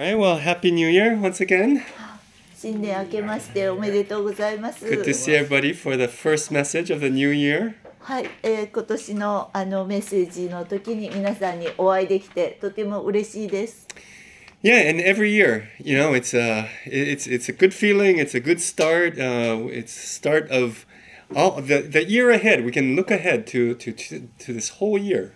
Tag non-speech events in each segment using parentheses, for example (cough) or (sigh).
Right, well, Happy New Year once again. 新年明けましておめでとうございます。Good to see everybody for the first message of the new year. はい、えー今年のあのメッセージの時に皆さんにお会いできてとても嬉しいです。Yeah, and every year, you know, it's a it's it's a good feeling. It's a good start. Uh, it's start of all the the year ahead. We can look ahead to to, to this whole year.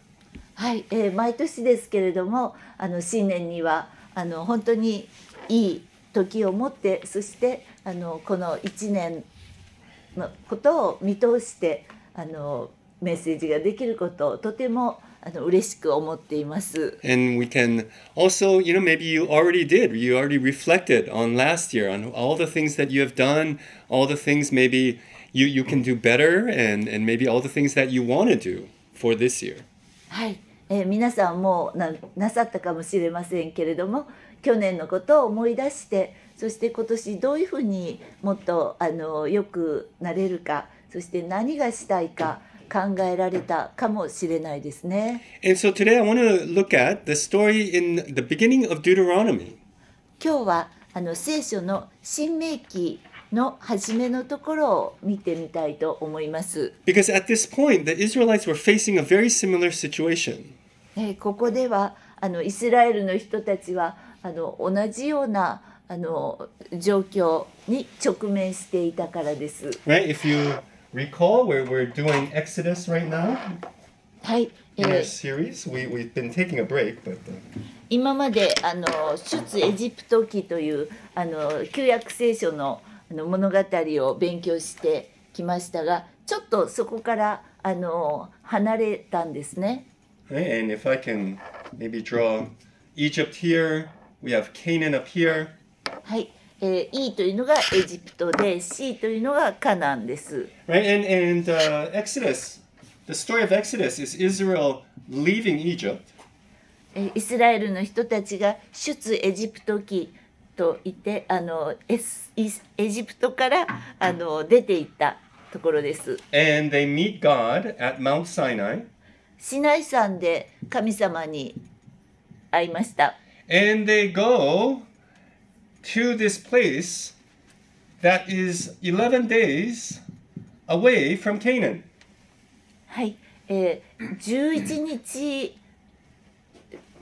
はい、えー毎年ですけれども、あの新年にはあの本当にいい時をもって、そしてあのこの一年のことを見通してあのメッセージができることをとてもあの嬉しく思っています。And we can also, you know, maybe you already did. You already reflected on last year, on all the things that you have done, all the things maybe you, you can do better, and, and maybe all the things that you want to do for this year. はい、え、皆さんもな,さったかもしれませんけれども去年のことを思い出してそして今年どういうふうにもっとあのよくなれるかそして何がしたいか考えられたかもしれないですね。今日はあの聖書の「新明記」の初めのところを見てみたいと思います。えーここではあのイスラエルの人たちはあの同じようなあの状況に直面していたからです。Right? If you recall, we're, we're doing Exodus right now はい、え in our ー series. We, we've been taking a break, but. Uh, 今まであの出エジプト記というあの旧約聖書のあの物語を勉強してきましたが、ちょっとそこからあの離れたんですね。Right, and if I can maybe draw Egypt here, we have Canaan up here, はい、えー E というのがエジプトで C というのがカナンです。right? And and uh, Exodus, the story of Exodus is Israel leaving Egypt, えーイスラエルの人たちが出エジプト記といってあのエスイスエジプトからあの出ていったところです。and they meet God at Mount Sinai, シナイ山で神様に会いました。and they go to this place that is 11 days away from Canaan. はい、えー、11日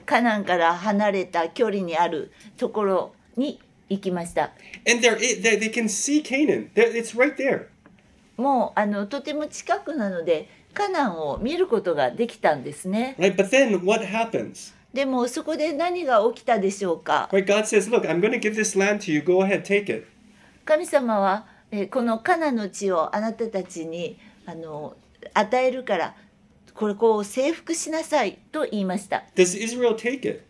カナンから離れた距離にあるところに行きました。And they're, they, they can see Canaan. It's right there. もうあのとても近くなのでカナンを見ることができたんですね。Right? But then what happens? でもそこで何が起きたでしょうか？Right? God says, Look, I'm going to give this land to you. Go ahead, take it. 神様は、えーこのカナンの地をあなたたちにあの与えるからこれこう征服しなさいと言いました。Does Israel take it?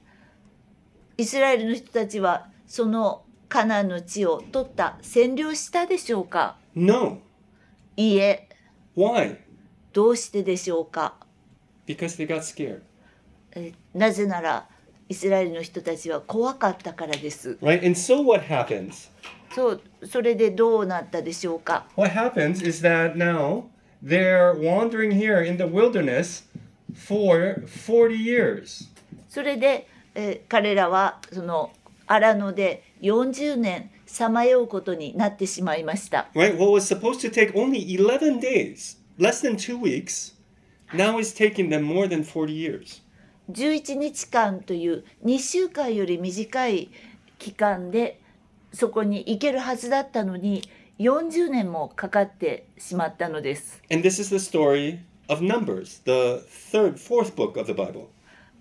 イスラエルの人たちはそのカナンの地を取った占領したでしょうか？No. いいえ Why? どうしてでしょうか Because they got scared. えなぜならイスラエルの人たちは怖かったからです。Right? And so what happens? そうそれでどうなったでしょうか What happens is that now they're wandering here in the wilderness for 40 years. それで、えー彼らはその荒野で40年さまようことになってしまいました。Right? What was supposed to take only 11 days, less than two weeks, now is taking them more than 40 years. 11日間という2週間より短い期間でそこに行けるはずだったのに40年もかかってしまったのです。And this is the story of Numbers, the third, fourth book of the Bible.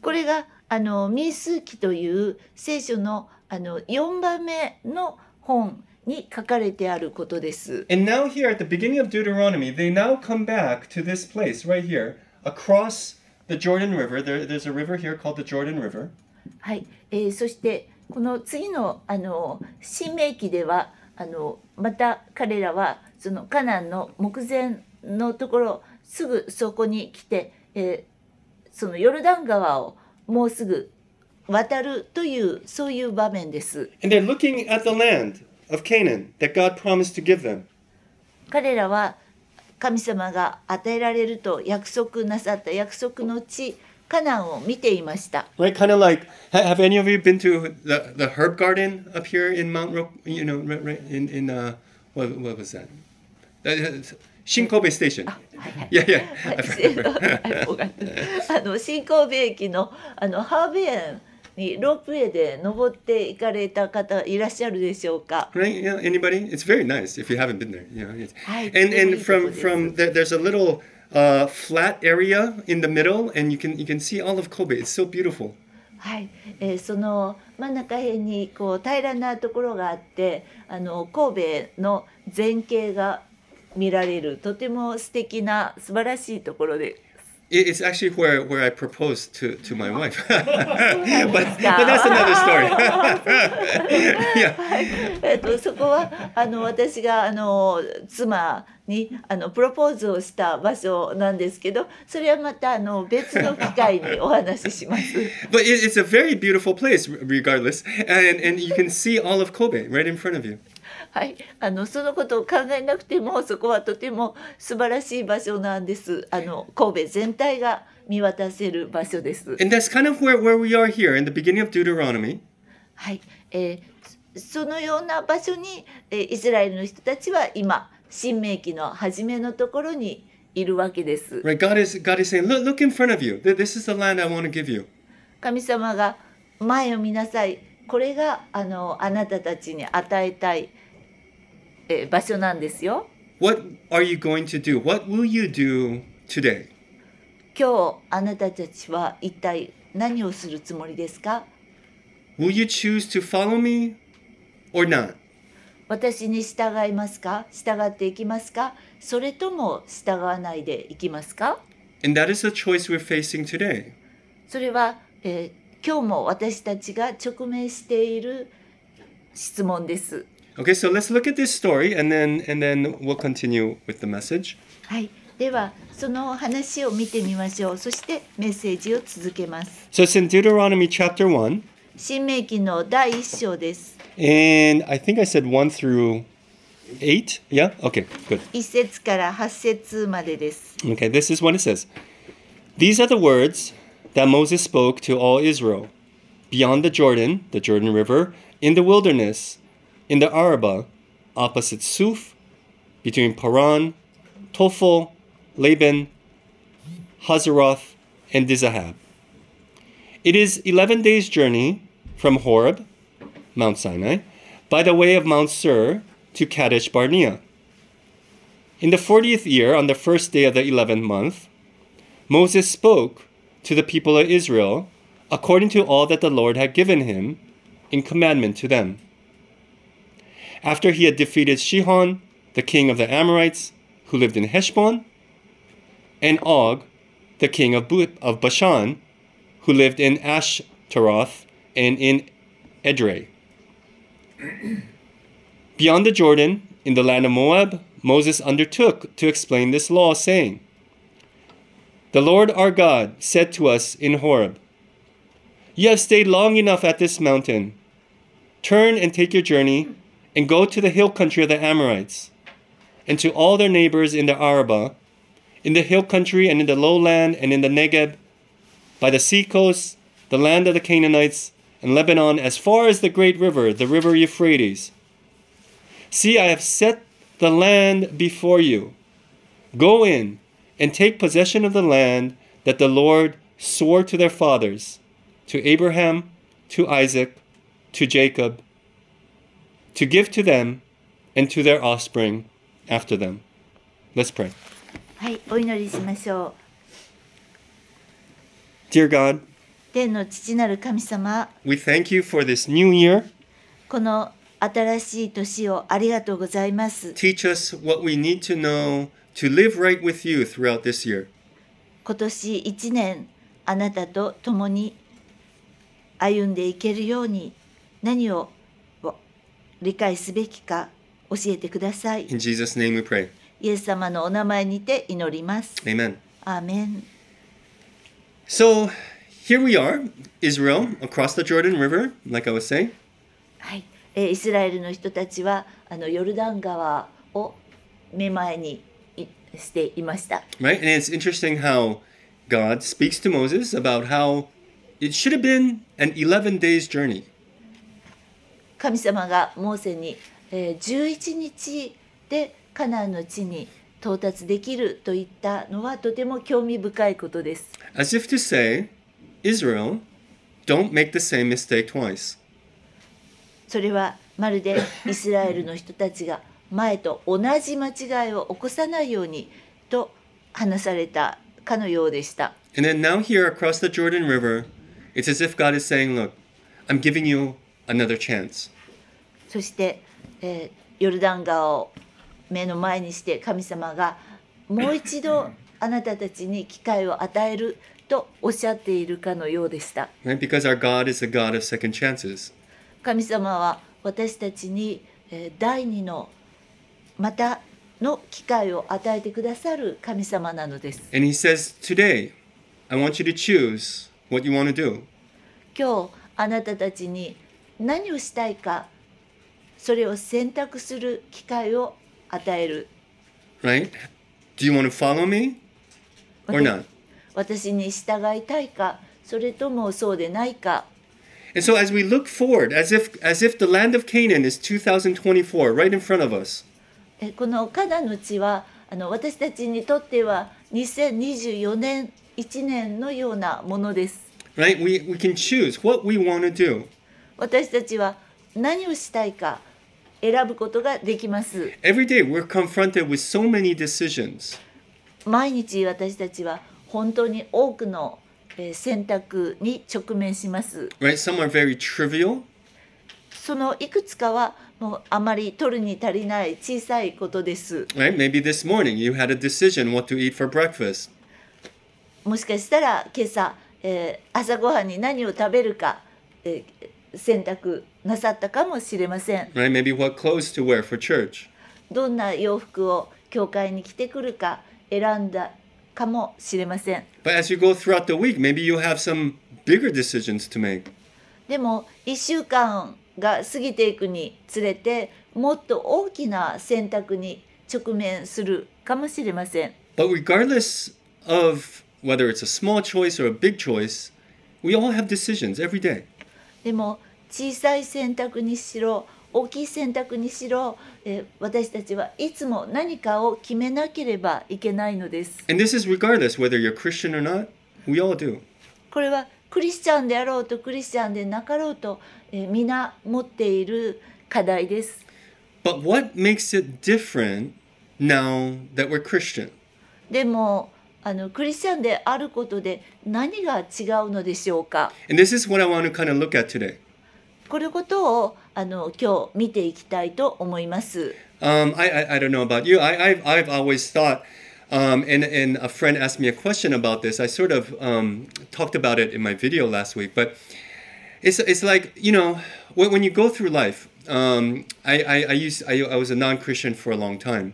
これがあの民数記という聖書のあの4番目の本に書かれてあることです。And now, here at the beginning of Deuteronomy, they now come back to this place right here, across the Jordan River. There, there's a river here called the Jordan River. はい、えーそしてこの次のあの新明記ではあのまた彼らはそのカナンの目前のところすぐそこに来て、えーそのヨルダン川をもうすぐ渡るというそういう場面です。And they're looking at the land of Canaan that God promised to give them. 彼らは神様が与えられると約束なさった約束の地カナンを見ていました。Right, kind of like ha- have any of you been to the, the herb garden up here in Mount Ro- you know right, in in uh what what was that? Uh, Shinkobe Station. はいはい.私あの新神戸駅のあのハーブ園にロープウェイで登って行かれた方いらっしゃるでしょうか。Right? Yeah. Anybody? It's very nice if you haven't been there. You know. It's, Hi, and and very from good, from there, there's a little uh, flat area in the middle, and you can you can see all of Kobe. It's so beautiful. はい、えーその真ん中辺にこう平らなところがあってあの神戸の全景が見られるとても素敵な素晴らしいところで It's actually where, where I proposed to, to my wife. (laughs) (laughs) but, そうなんです but か that's another story. (laughs) yeah. えっとそこはあの私があの妻にあのプロポーズをした場所なんですけどそれはまたあの別の機会にお話しします。 But it, it's a very beautiful place, r- regardless. And, and you can see all of Kobe right in front of you. はい、あのそのことを考えなくてもそこはとても素晴らしい場所なんです。あの神戸全体が見渡せる場所です。And that's kind of where, where we are here in the beginning of Deuteronomy. はい、えーそそのような場所に、えーイスラエルの人たちは今新明記の初めのところにいるわけです。Right? God is, God is saying, look, look in front of you. Th- This is the land I want to give you. 神様が前を見なさい。これがあのあなたたちに与えたい、えー場所なんですよ。What are you going to do? What will you do today? 今日あなたたちは一体何をするつもりですか Will you choose to follow me or not? 私に従いますか従っていきますかそれとも従わないでいきますか And that is the choice we're facing today. それは、えー今日も私たちが直面している質問です。Okay, so let's look at this story and then and then we'll continue with the message. はい、ではその話を見てみましょう。そしてメッセージを続けます。 So it's in Deuteronomy chapter 1, 新明記の第一章です。 and I think I said 1 through 8. Yeah? Okay, good. 一節から八節までです。 Okay, this is what it says. These are the words that Moses spoke to all Israel beyond the Jordan, the Jordan River, in the wilderness, in the Arabah, opposite Suf, between Paran, Tophel, Laban, Hazeroth, and Dizahab. It is 11 days' journey from Horeb, Mount Sinai, by the way of Mount Sur to Kadesh Barnea. In the fortieth year, on the first day of the eleventh month, Moses spoke to the people of Israel according to all that the Lord had given him in commandment to them. After he had defeated Shihon, the king of the Amorites, who lived in Heshbon, and Og, the king of, of Bashan, who lived in Ashtaroth and in Edrei. (clears throat) Beyond the Jordan, in the land of Moab, Moses undertook to explain this law, saying, The Lord our God said to us in Horeb, You have stayed long enough at this mountain. Turn and take your journey, and go to the hill country of the Amorites, and to all their neighbors in the Arabah, in the hill country and in the lowland and in the Negeb, by the sea coast, the land of the Canaanites, and Lebanon, as far as the great river, the river Euphrates. See, I have set the land before you. Go in and take possession of the land that the Lord swore to their fathers, to Abraham, to Isaac, to Jacob, to give to them and to their offspring after them. Let's pray. はい、お祈りしましょ Dear God, う。天の父なる神様、 we thank you for this new year. この新しい年をありがとうございます。 Teach us what we need to know to live right with you throughout this year. 今年一年あなたと共に歩んでいけるように何をわ 理解すべきか教えてください。 In Jesus' name we pray. イエス様のお名前にて祈ります。 Amen. アーメン。 So here we are, Israel, across the Jordan River, like I was saying. はい、えーイスラエルの人たちはあのヨルダン川を目前にいしていました。 right? And it's interesting how God speaks to Moses about how it should have been an 11 days journey. 神様がモーセに、えー11日でカナンの地に到達できるといったのはとても興味深いことです。As if to say, Israel, don't make the same mistake twice. それはまるでイスラエルの人たちが前と同じ間違いを起こさないようにと話されたかのようでした。And then now here across the Jordan River, it's as if God is saying, look, I'm giving you another chance. そして、えー、ヨルダン川を目の前にして神様がもう一度 (laughs) あなたたちに機会を与えるとおっしゃっているかのようでした。神様は私たちに、えー、第二のまたの機会を与えてくださる神様なのです。今日あなたたちに何をしたいかそれを選択する機会を与える Right? Do you want to follow me or not? 私に従いたいかそれともそうでないか And so as we look forward, as if as if the land of Canaan is 2024 right in front of us, えこのカナンの地はあの私たちにとっては2024年1年のようなものです right? We we can choose what we want to do. 私たちは何をしたいか選ぶことができます Every day we're confronted with so many decisions. 毎日私たちは本当に多くのえー選択に直面します Right? Some are very trivial, そのいくつかはもうあまり取るに足りない小さいことです。right? Maybe this morning you had a decision what to eat for breakfast. もしかしたら今朝、えー朝ごはんに何を食べるか、えー選択なさったかもしれません。Right? Maybe what clothes to wear for church. どんな洋服を教会に着てくるか選んだかもしれません。But as you go throughout the week, maybe you have some bigger decisions to make. でも1週間が過ぎていくにつれてもっと大きな選択に直面するかもしれません。But regardless of whether it's a small choice or a big choice, we all have decisions every day. でも小さい選択にしろ大きい選択にしろ、えー私たちはいつも何かを決めなければいけないのです。And this is regardless whether you're Christian or not. We all do. これはクリスチャンであろうとクリスチャンでなかろうと、えー皆持っている課題です。But what makes it different now that we're Christian? でもあのクリスチャンであることで何が違うのでしょうか And this is what I want to kind of look at today. これことをあの今日見ていきたいと思います。Um, I, I, I don't know about you. I, I've, I've always thought, um, and, and a friend asked me a question about this. I sort of um, talked about it in my video last week, but it's, it's like, you know, when, when you go through life, um, I, I, I, used, I, I was a non Christian for a long time.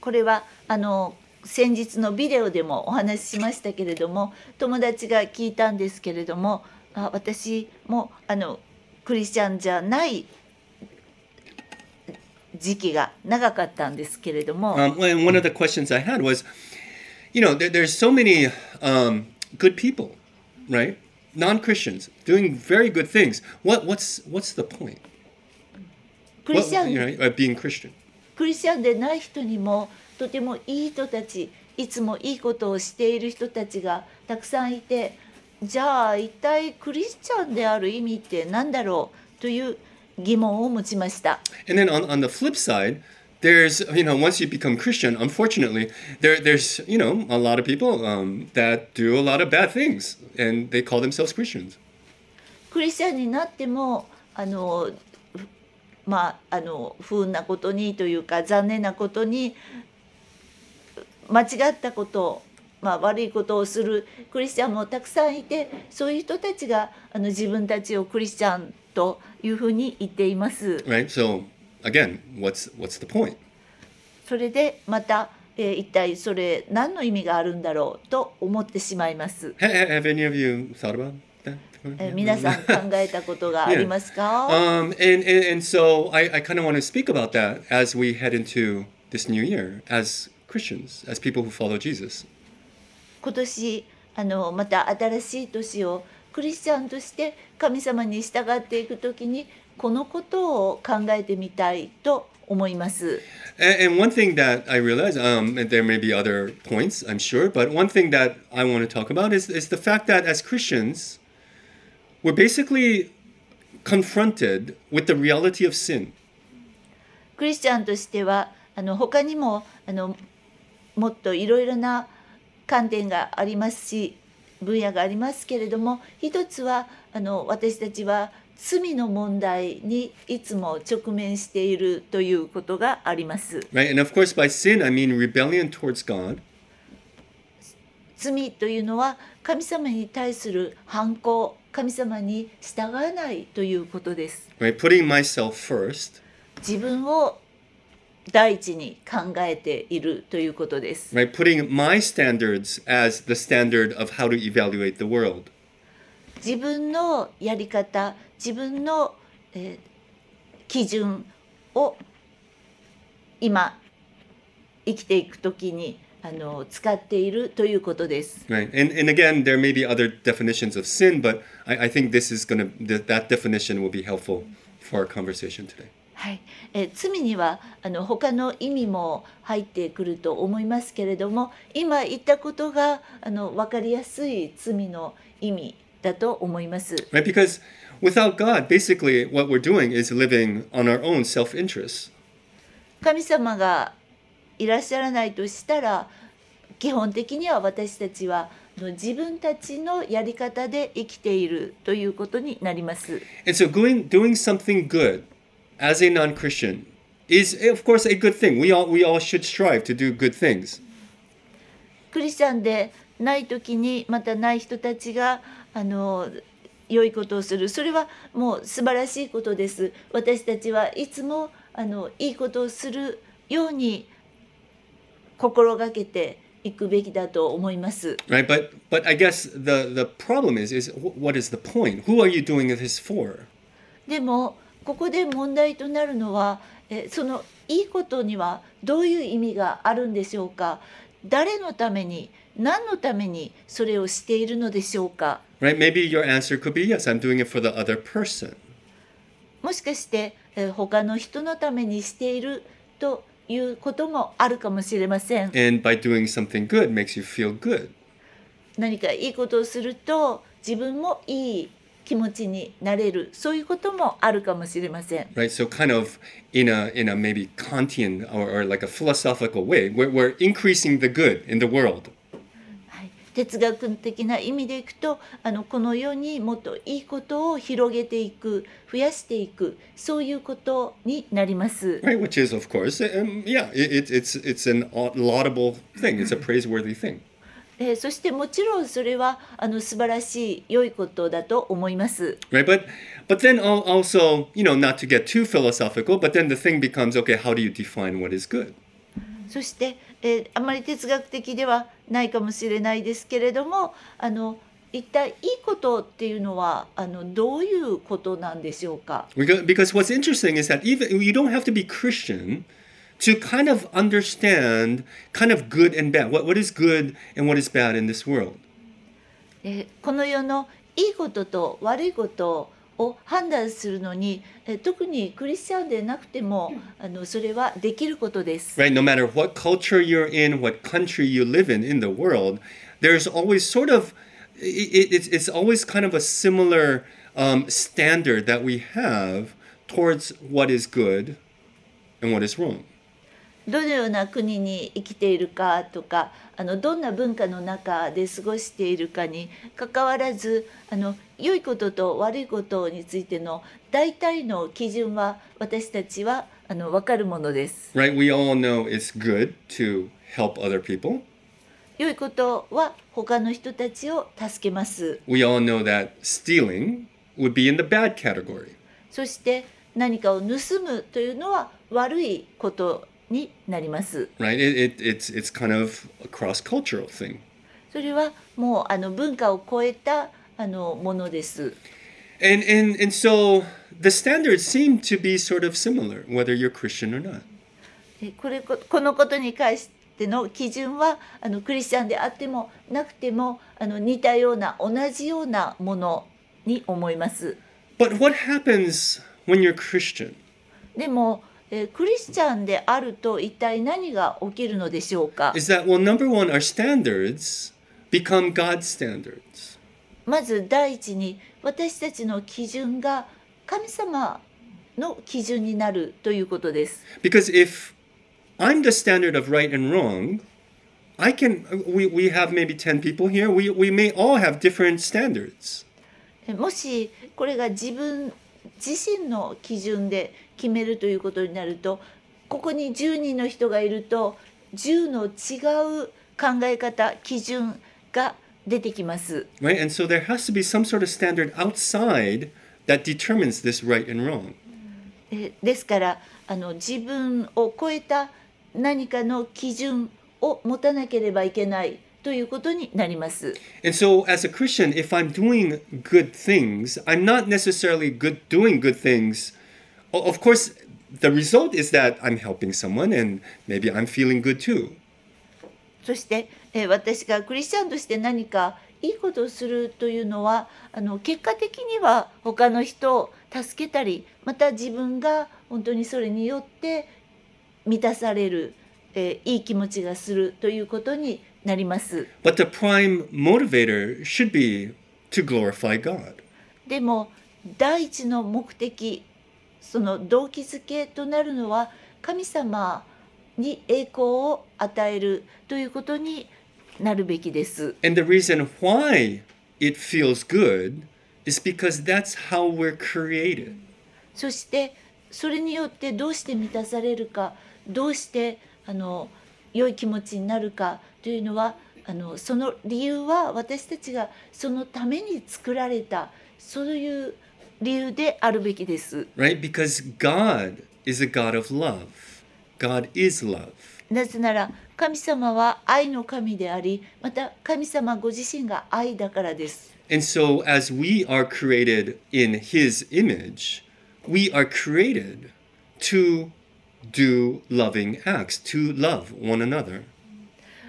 これはあの先日のビデオでもお話ししましたけれども友達が聞いたんですけれどもあ私もあのクリスチャンじゃない時期が長かったんですけれども、Um, one of the questions I had was, you know, there, there's so many um, good people, right? Non Christians doing very good things. What, what's, what's the point? クリスチャ What, ン you know, being Christian? クリスチャンでない人にもとてもいい人たちいつもいいことをしている人たちがたくさんいてじゃあ一体クリスチャンである意味って何だろうという疑問を持ちました。And then on, on the flip side, there's, you know, once you become Christian, unfortunately, there, there's, you know, a lot of people um, that do a lot of bad things and they call themselves Christians. クリスチャンになってもあのふまああの不運なことにというか残念なことに間違ったこと、まあ、悪いことをするクリスチャンもたくさんいてそういう人たちがあの自分たちをクリスチャンというふうに言っています。Right? So, again, what's, what's the point? それでまた、えー、一体それ何の意味があるんだろうと思ってしまいます。Have any of you thought about that? 皆さん考えたことがありますか？Yeah. (laughs) Um, and, and, and so I, Christians, as people who follow Jesus. 今年あのまた新しい年をクリスチャンとして神様に従っていく時にこのことを考えてみたいと思います。 And, and one thing that I realize, um, and there may be other points, I'm sure, but one thing that I want to talk about is, is the fact that as Christians, we're basically confronted with the reality of sin. クリスチャンとしてはあの他にもあの もっといろいろな観点がありますし分野がありますけれども一つはあの私たちは罪の問題にいつも直面しているということがあります。Right? And of course, by sin, I mean rebellion towards God. 罪というのは神様に対する反抗神様に従わないということです。Right? Putting myself first. 自分を第一に考えているということです。Right? Putting my standards as the standard of how to evaluate the world. 自分のやり方自分の、えー基準を今生きていくときにあの使っているということです。Right. And, and again, there may be other definitions of sin, but I, I think this is th- that definition will be helpful for our conversation today. はい、えー罪にはあの他の意味も入ってくると思いますけれども今言ったことがあの分かりやすい罪の意味だと思います。Right? Because without God, basically what we're doing is living on our own self interest. 神様がいらっしゃらないとしたら基本的には私たちは自分たちのやり方で生きているということになります。And so doing, doing something good as a non Christian is, of course, a good thing. We all, we all should strive to do good things. クリスチャンでない時にまたない人たちがあの良いことをするそれはもう素晴らしいことです私たちはいつもあのいいことをするように心がけていくべきだと思います。Right? But, but I guess the, the problem is, is wh- what is the point? Who are you doing this for? でもここで問題となるのはえそのいいことにはどういう意味があるんでしょうか？誰のために何のためにそれをしているのでしょうか？Right? Maybe your answer could be yes, I'm doing it for the other person. もしかしてえ他の人のためにしているということもあるかもしれません And by doing something good makes you feel good. 何かいいことをすると自分もいい気持ちになれるそういうこともあるかもしれません Right? So kind of in a in a maybe Kantian or, or like a philosophical way, we're, we're increasing the good in the world. はい、哲学的な意味でいくとあのこの世にもっといいことを広げていく増やしていくそういうことになります。Right? Which is of course, um, yeah, it, it's it's an laudable thing. It's a praiseworthy thing. えーそしてもちろんそれはあの素晴らしい良いことだと思います。Right? But but then al- also, you know, not to get too philosophical, but then the thing becomes okay, how do you define what is good? そして、えーあまり哲学的ではないかもしれないですけれどもあの一体いいことっていうのはあのどういうことなんでしょうか because what's interesting is that even you don't have to be Christian to kind of understand kind of good and bad. What, what is good and what is bad in this world. えーこの世のいいことと悪いことを判断するのに、えー特にクリスチャンでなくてもあのそれはできることです。 Right? No matter what culture you're in, what country you live in in the world, there's always sort of it, it, it's, it's always kind of a similar um, standard that we have towards what is good and what is wrong. どのような国に生きているかとかあのどんな文化の中で過ごしているかにかかわらずあの良いことと悪いことについての大体の基準は私たちはあの分かるものです。Right? We all know it's good to help other people. 良いことは他の人たちを助けます。We all know that stealing would be in the bad category. そして何かを盗むというのは悪いことになります。Right? It, it, it's, it's kind of a cross-cultural thing. それはもうあの文化を超えたあのものです。And, and, and so the standards seem to be sort of similar, whether you're Christian or not. でこれここのことに関しての基準はあのクリスチャンであってもなくてもあの似たような同じようなものに思います。But what happens when you're Christian? でも、えークリスチャンであると一体何が起きるのでしょうか Is that, well, number one, our standards become God's standards. まず第一に私たちの基準が神様の基準になるということです。Because if I'm the standard of right and wrong, I can, we, we have maybe 10 people here, we, we may all have different standards. えもしこれが自分自身の基準で決めるということになるとここに10人の人がいると10の違う考え方基準が出てきます。Right? And so there has to be some sort of standard outside that determines this right and wrong. えですからあの自分を超えた何かの基準を持たなければいけないということになります。And so, as a Christian, if I'm doing good things, I'm not necessarily good doing good things. Of course, the result is that I'm helping someone and maybe I'm feeling good too. そして、えー私がクリスチャンとして何かいいことをするというのはあの結果的には他の人を助けたりまた自分が本当にそれによって満たされる、えーいい気持ちがするということになります。But the prime motivator should be to glorify God. でも第一の目的その動機づけとなるのは神様に栄光を与えるということになるべきです。And the reason why it feels good is because that's how we're created. そしてそれによってどうして満たされるかどうしてあの良い気持ちになるかというのはあのその理由は私たちがそのために作られたそういう理由であるべきです。Right? Because God is a God of love. God is love. なぜなら神様は愛の神でありまた神様ご自身が愛だからです。And so, as we are created in His image, we are created to do loving acts, to love one another.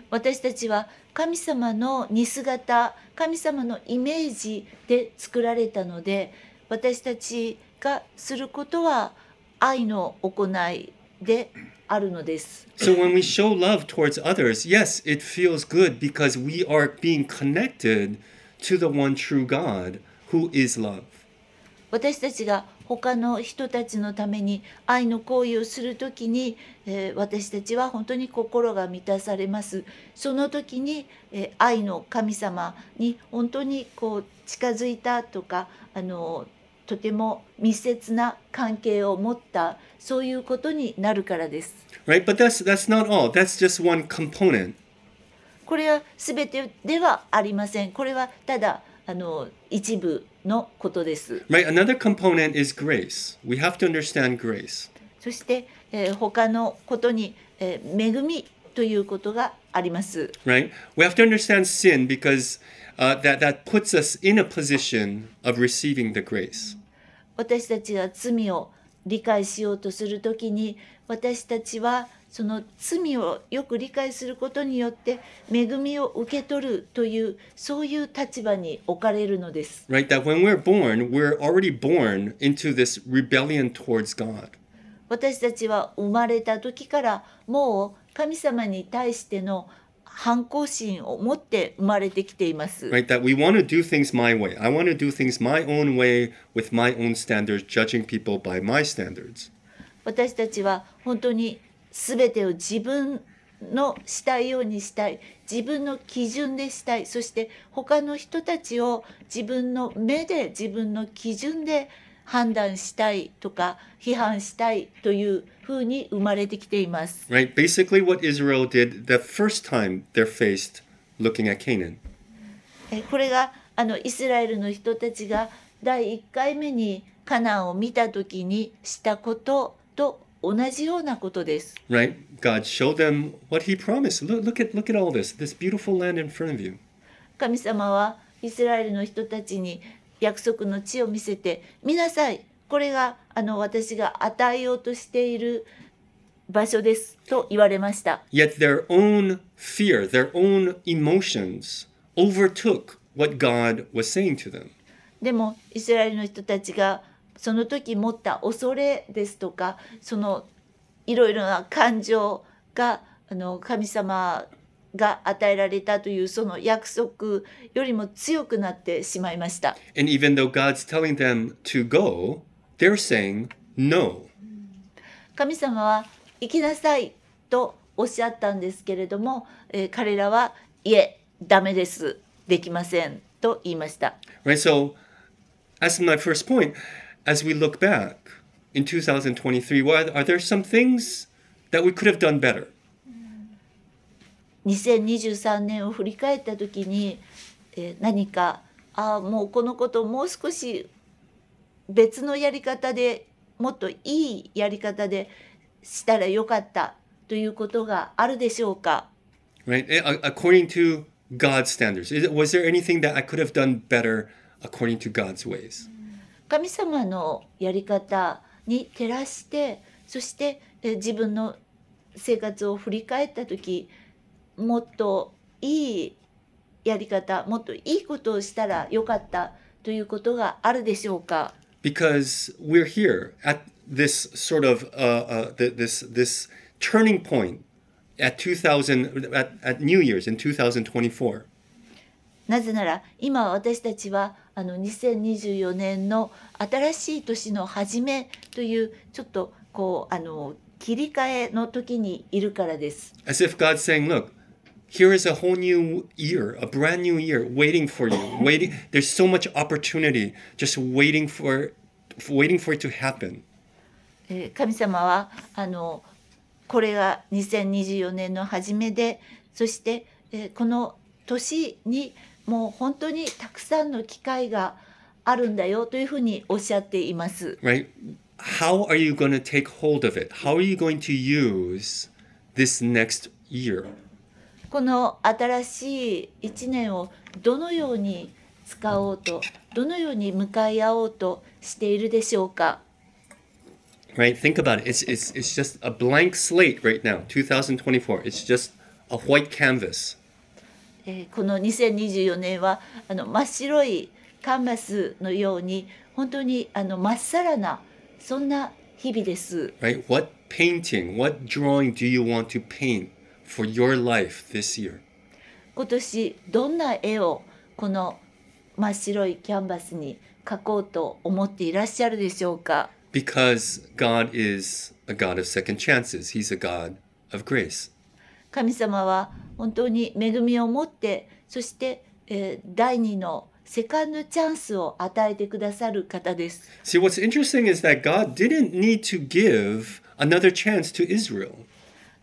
私たちは神様の似姿神様のイメージで作られたので私たちがすることは愛の行いであるのです。So, when we show love towards others, yes, it feels good because we are being connected to the one true God who is love. 私たちが他の人たちのために愛の行為をする時に、えー私たちは本当に心が満たされますその時に、えー愛の神様に本当にこう近づいたとかあのとても密接な関係を持ったそういうことになるからです Right? But that's that's not all. That's just one component. これは全てではありませんこれはただあの一部のことです Right? Another component is grace. We have to understand grace. そして、えー他のことに、えー恵みということがあります。right? We have to understand sin because uh, that, that puts us in a position of receiving the grace. 私たちが罪を理解しようとするときに私たちはその罪をよく理解することによって恵みを受け取るというそういう立場に置かれるのです。Right? That when we're born, we're already born into this rebellion towards God. 私たちは生まれた時からもう神様に対しての反抗心を持って生まれてきています。Right? That we want to do things my way. I want to do things my own way with my own standards, judging people by my standards. 私たちは本当に全てを自分のしたいようにしたい自分の基準でしたいそして他の人たちを自分の目で自分の基準で判断したいとか批判したいというふうに生まれてきています。Right? Basically, what Israel did the first time they're faced looking at Canaan. えこれがあのイスラエルの人たちが第1回目にカナンを見た時にしたことと同じようなことです。Right? God showed them what He promised. Look, look at look at all this, this beautiful land in front of you. 神様はイスラエルの人たちに約束の地を見せて見なさいこれがあの私が与えようとしている場所ですと言われました。Yet their own fear, their own emotions overtook what God was saying to them. でもイスラエルの人たちがその時持った恐れですとかそのいろいろな感情があの神様が与えられたというその約束よりも強くなってしまいました。And even though God's telling them to go, they're saying no. 神様は行きなさいとおっしゃったんですけれども、えー彼らはいえダメですできませんと言いました。Right? So, as my first point, as we look back in 2023, what, are there some things that we could have done better? 2023年を振り返った時に、えー何かああもうこのことをもう少し別のやり方でもっといいやり方でしたらよかったということがあるでしょうか Right? A- According to God's standards, is, was there anything that I could have done better according to God's ways? 神様のやり方に照らしてそしてえー自分の生活を振り返った時もっといいやり方もっといいことをしたらよかったということがあるでしょうか？Because we're here at this sort of uh, uh, th- this this turning point at 2000 at, at New Year's in 2024. なぜなら今私たちはあの2024年の新しい年の初めというちょっとこうあの切り替えの時にいるからです。As if God's saying, look, here is a whole new year, a brand new year waiting for you. Waiting there's so much opportunity just waiting for, waiting for it to happen. えー神様はあのこれが2024年の初めでそして、えーこの年にもう本当にたくさんの機会があるんだよというふうにおっしゃっています。Right? How are you going to take hold of it? How are you going to use this next year? この新しい一年をどのように使おうとどのように向かい合おうとしているでしょうか Right? Think about it. It's, it's, it's just a blank slate right now, 2024. It's just a white canvas. えーこの2024年はあの真っ白いカンバスのように本当にあのまっさらなそんな日々です。Right? What painting, what drawing do you want to paint for your life this year? 今年どんな絵をこの真っ白いキャンバスに描こうと思っていらっしゃるでしょうか Because God is a God of second chances. He's a God of grace. 神様は本当に恵みを持ってそして、えー第二のセカンドチャンスを与えてくださる方です。See, what's interesting is that God didn't need to give another chance to Israel.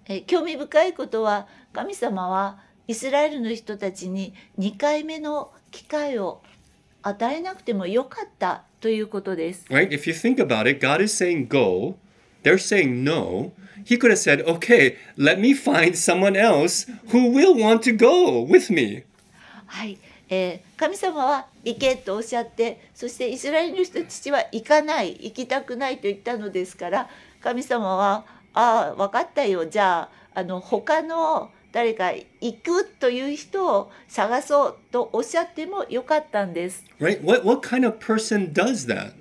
えー興味深いことは神様はイスラエルの人たちに2回目の機会を与えなくてもよかったということです。Right? If you think about it, God is saying go, they're saying no. He could have said, okay, let me find someone else who will want to go with me. はい、えー神様は行けとおっしゃってそしてイスラエルの人たちは行かない行きたくないと言ったのですから神様は「ああ分かったよじゃああの他の誰か行くという人を探そう」とおっしゃってもよかったんです。Right? What, what kind of person does that?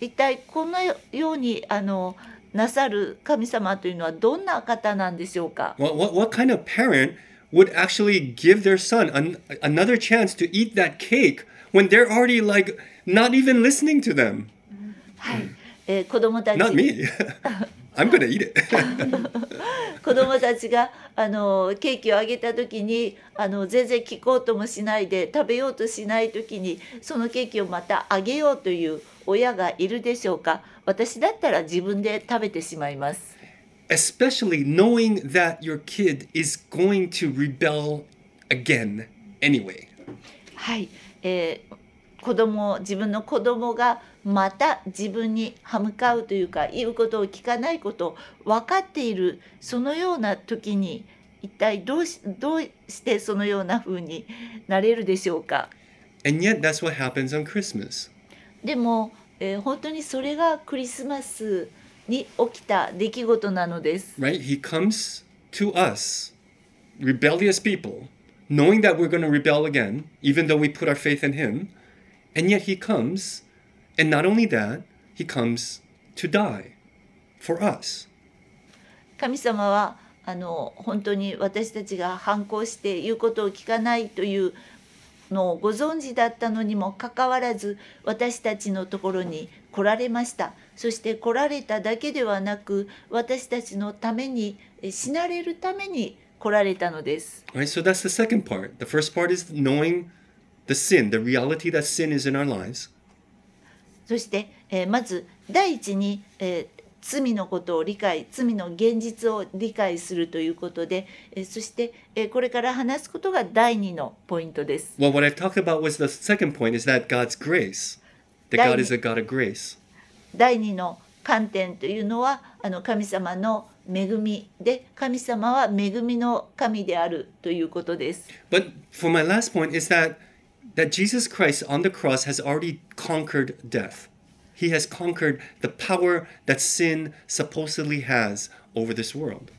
一体このようにあのなさる神様というのはどんな方なんでしょうか What, what, what kind of parent would actually give their son an, another chance to eat that cake when they're already like not even listening to them? はい、えー子供たち Not me. I'm to eat it. 子供たちがあのケーキをあげた時にあの全然聞こうともしないで食べようとしない時にそのケーキをまたあげようという親がいるでしょうか私だったら自分で食べてしまいます。Especially knowing that your kid is going to rebel again anyway. はい、えー子供自分の子供がまた自分に歯向かうというか言うことを聞かないことを分かっているそのような時に一体どうしどうしてそのような風になれるでしょうか And yet, that's what happens on Christmas. でも、えー本当にそれがクリスマスに起きた出来事なのです。right? He comes to us, rebellious people, knowing that we're going to rebel again, even though we put our faith in Him. And yet He comes, and not only that, He comes to die for us. 神様はあの本当に私たちが反抗して言うことを聞かないというのをご存知だったのにもかかわらず私たちのところに来られましたそして来られただけではなく私たちのためにえ死なれるために来られたのです Right? So that's the second part. The first part is knowing the sin, the reality that sin is in our lives. そして、えーまず第一に、えー罪のことを理解罪の現実を理解するということで、えーそして、えーこれから話すことが第二のポイントです。Well, what I've talked about was the second point is that God's grace. That God is a God of grace. 第二の観点というのはあの神様の恵みで神様は恵みの神であるということです。But for my last point is that that Jesus Christ on the cross has already conquered death. He has conquered the power that sin supposedly has over this world.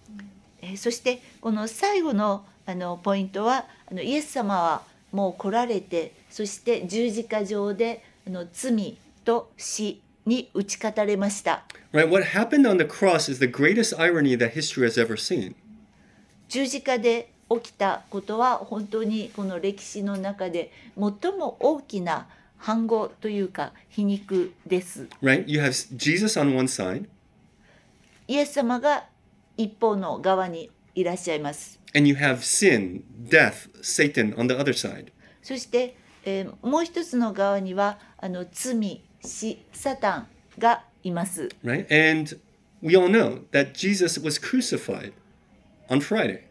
そしてこの最後の,あのポイントはあのイエス様はもう来られてそして十字架上であの罪と死に打ち勝たれました。十字架で起きたことは本当にこの歴史の中で最も大きな反語というか皮肉です。Right? You have Jesus on one side イエス様が一方の側にいらっしゃいます。and you have sin, death, Satan on the other side. そして、えーもう一つの側にはあの罪、死、サタンがいます。Right? And we all know that Jesus was crucified on Friday.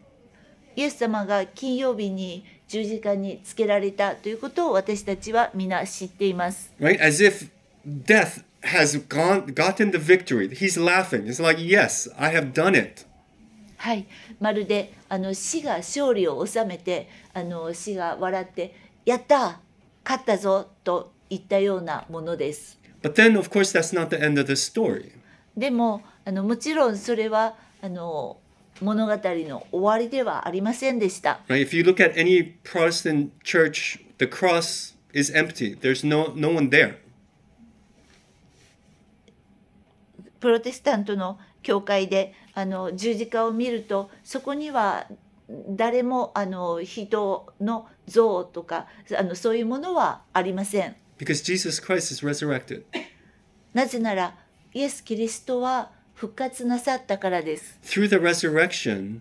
イエス様が金曜日に十字架につけられたということを私たちは皆知っています。right? As if death has gone gotten the victory. He's laughing. It's like, yes, I have done it. はい、まるであの死が勝利を収めてあの死が笑って「やった勝ったぞ!」と言ったようなものです。But then, of course, that's not the end of the story. でもあのもちろんそれはあの物語の終わりではありませんでした。プロテスタントの教会であの十字架を見るとそこには誰もあの人の像とかあのそういうものはありません。Because Jesus Christ is resurrected. なぜならイエス・キリストは。復活なさったからです。Through the resurrection,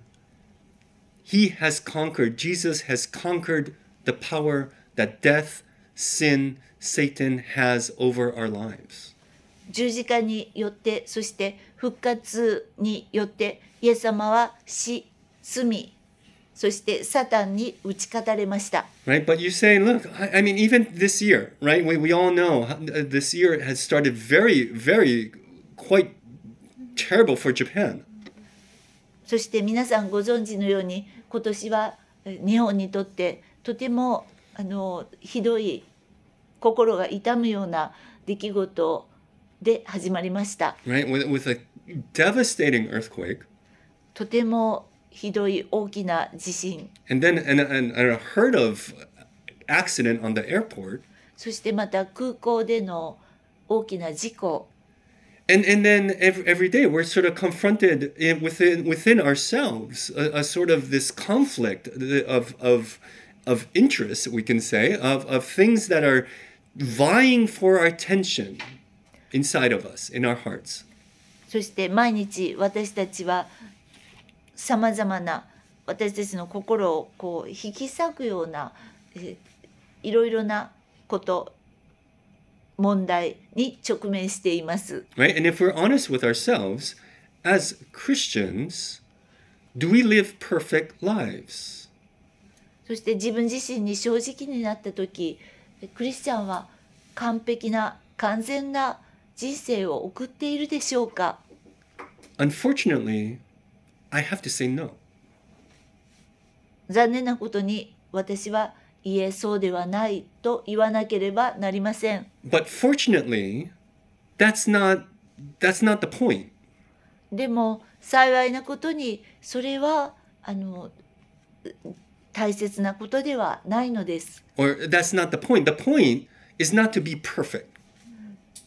he has conquered, Jesus has conquered the power that death, sin, Satan has over our lives. 十字架によってそして復活によってイエス様は死罪そしてサタンに打ち勝たれました。right? But you say, look, I, I mean, even this year, right? We, we all know uh, this year has started very, very, quite terrible for Japan. そして皆さんご存知のように今年はえ日本にとってとてもあのひどい心が痛むような出来事で始まりました。right? With, with a devastating earthquake, とてもひどい大きな地震 and then an, an, an unheard of accident on the airport, そしてまた空港での大きな事故 and and then every, every day we're sort of confronted in, within within ourselves a, a sort of this conflict of of of interests we can say of of things that are vying for our attention inside of us in our hearts. そして毎日私たちはさまざまな私たちの心をこう引き裂くような、えーいろいろなこと 問題に直面しています。Right? And if we're honest with ourselves, as Christians, do we live perfect lives? そして自分自身に正直になった時クリスチャンは完璧な完全な人生を送っているでしょうか Unfortunately, I have to say no. 残念なことに私はいえそうではないと言わなければなりません。But fortunately, that's not that's not the point. でも幸いなことにそれはあの大切なことではないのです。Or that's not the point. The point is not to be perfect.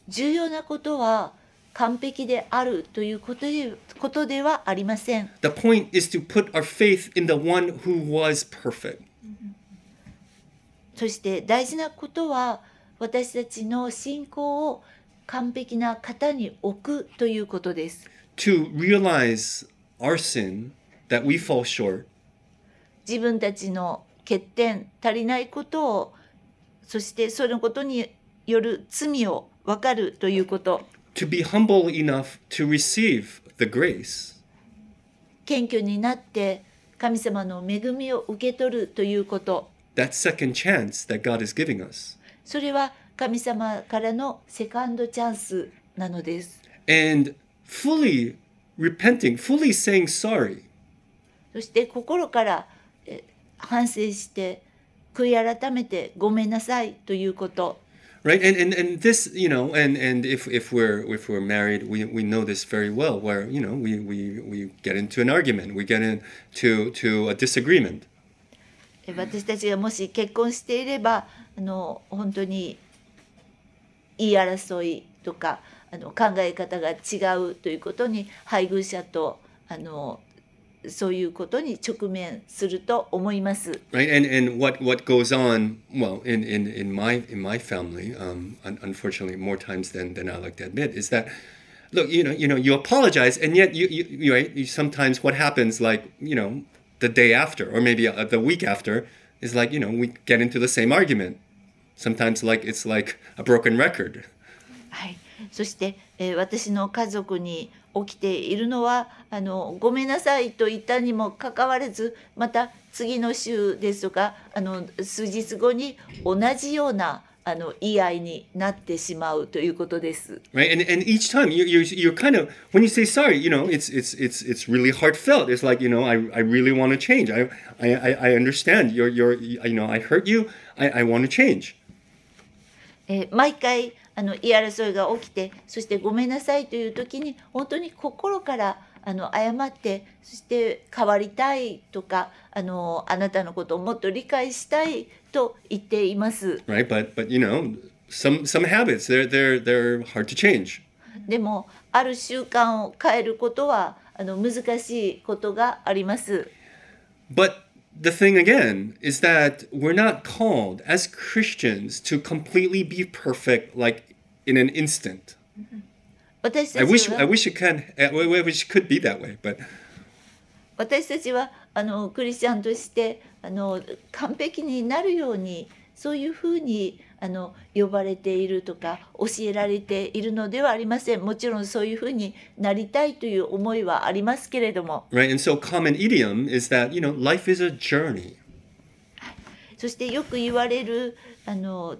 重要なことは完璧であるということでことではありません。The point is to put our faith in the one who was perfect. そして大事なことは私たちの信仰を完璧な方に置くということです。To realize our sin, that we fall short, 自分たちの欠点足りないことをそしてそのことによる罪を分かるということ。To be humble enough to receive the grace, 謙虚になって神様の恵みを受け取るということ that second chance that God is giving us. それは神様からのセカンドチャンスなのです。 And fully repenting, fully saying sorry. そして心からえ反省して悔い改めてごめんなさいということ。 Right? And, and and this, you know, and, and if, if we're if we're married, we, we know this very well, where, you know, we, we, we get into an argument, we get into to a disagreement. 私たちがもし結婚していればあの本当に言い争いとかあの考え方が違うということに配偶者とあのそういうことに直面すると思います。right and and what what goes on well in in in my in my family um un- unfortunately more times than than i like to admit is that look you know you know you apologize and yet you you, you right you sometimes what happens like you know the day after or maybe the week after is like you know we get into the same argument sometimes like it's like a broken record はい、そして、えー私の家族に起きているのはあのごめんなさいと言ったにもかかわらずまた次の週ですとかあの数日後に同じようなあの言い合いになってしまうということです。right and and each time you you you're kind of when you say sorry you know it's it's it's it's really heartfelt it's like you know i i really want to change i i i understand you're you're you know i hurt you i i want to change えー毎回あの言い争いが起きてそしてごめんなさいという時に本当に心からあの謝ってそして変わりたいとかあのあなたのことをもっと理解したいと言っています。right but but you know some some habits they're they're they're hard to change でもある習慣を変えることはあの難しいことがあります。but the thing again is that we're not called as christians to completely be perfect like in an instant 私 i た wish ち i は wish it can i wish it could be that way but 私たちはあのクリスチャンとしてあの完璧になるようにそういうふうにあの呼ばれているとか教えられているのではありません。もちろんそういうふうになりたいという思いはありますけれども。Right and so common idiom is that you know life is a journey. そしてよく言われるあの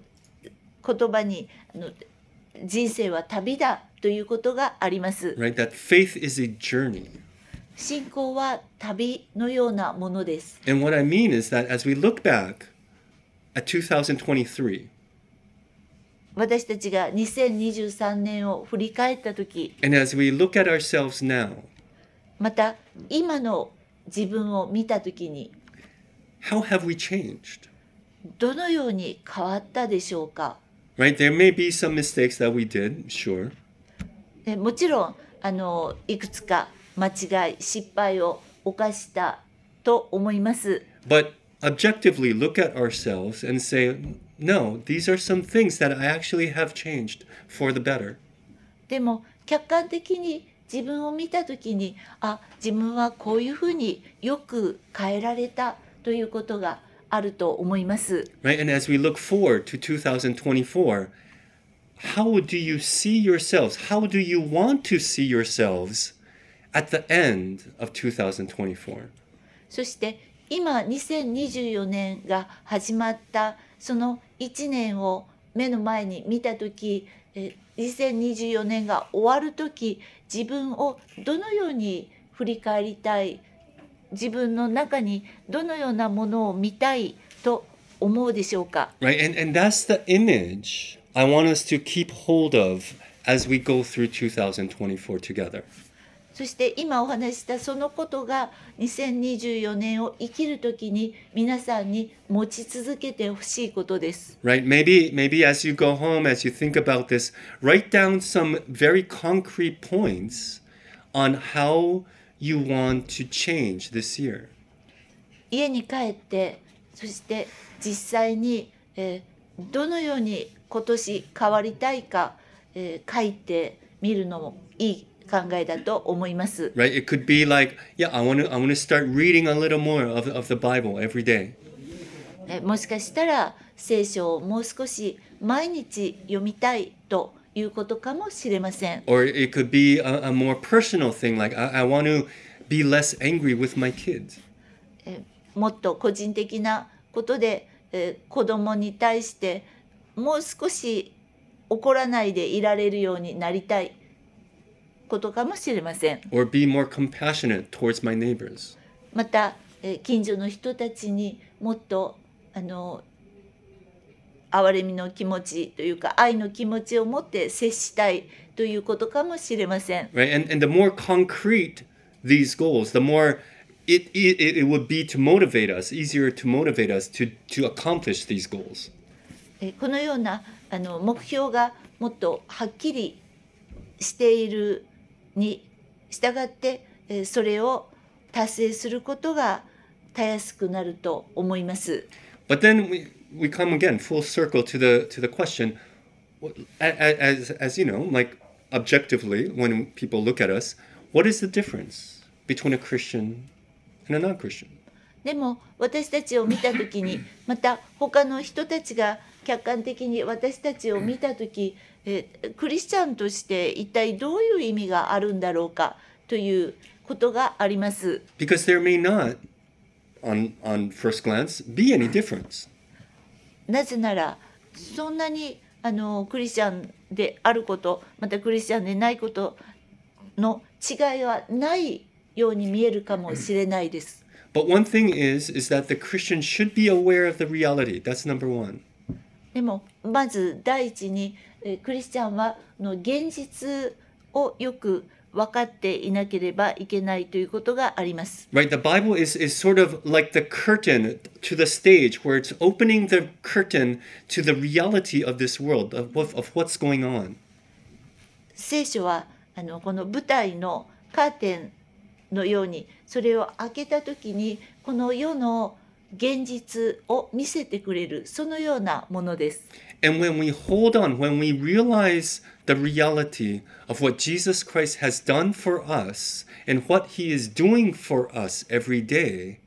言葉にあの人生は旅だということがあります。right that faith is a journey 信仰は旅のようなものです。and what i mean is that as we look back at 2023私たちが2023年を振り返った時 and as we look at ourselves now また今の自分を見た時に how have we changed どのように変わったでしょうか right there may be some mistakes that we did sure でもちろんあのいくつか間違い失敗を犯したと思います。but objectively look at ourselves and say no these are some things that i actually have changed for the better でも客観的に自分を見た時にあ自分はこういうふうによく変えられたということがあると思います。right and as we look forward to 2024 how do you see yourselves how do you want to see yourselves at the end of 2024そして今2024年が始まったその1年を目の前に見た時え2024年が終わる時自分をどのように振り返りたい自分の中にどのようなものを見たいと思うでしょうか right and and that's the image i want us to keep hold of as we go through 2024 together そして今お話ししたそのことが2024年を生きるときに皆さんに持ち続けてほしいことです。Right? Maybe maybe as you go home as you think about this, write down some very concrete points on how you want to change this year. 家に帰ってそして実際に、えーどのように今年変わりたいか、えー書いてみるのもいい考えだと思います。Right? It could be like, yeah, I want to I want to start reading a little more of, of the Bible every day. えーもしかしたら聖書をもう少し毎日読みたいということかもしれません。Or it could be a, a more personal thing like I, I want to be less angry with my kids. えーもっと個人的なことで、えー子供に対してもう少し怒らないでいられるようになりたいことかもしれません。Or be more compassionate towards my neighbors. また、えー近所の人たちにもっとあの憐れみの気持ちというか愛の気持ちを持って接したいということかもしれません。right and, and the more concrete these goals the more it, it, it would be to motivate us easier to motivate us to, to accomplish these goals えーこのようなあの目標がもっとはっきりしているに従って、えーそれを達成することがたやすくなると思います。but then we, we come again full circle to the to the question as, as you know like objectively when people look at us what is the difference between a christian and a non-christian でも私たちを見た時にまた他の人たちが客観的に私たちを見た時えークリスチャンとして一体どういう意味があるんだろうかということがあります。because there may not on on first glance be any difference なぜならそんなにあのクリスチャンであることまたクリスチャンでないことの違いはないように見えるかもしれないです。But one thing is is that the Christian should be aware of the reality. That's number one. でもまず第一にえークリスチャンはの現実をよく分かっていなければいけないということがあります。Right? The Bible is, is sort of like the curtain to the stage where it's opening the curtain to the reality of this world, of, of what's going on. 聖書はあのこの舞台のカーテンのようにそれを開けた時にこの世の現実を見せてくれるそのようなものです。And when we hold on, when we realize the reality of what Jesus Christ has done for us and what he is doing for us every day,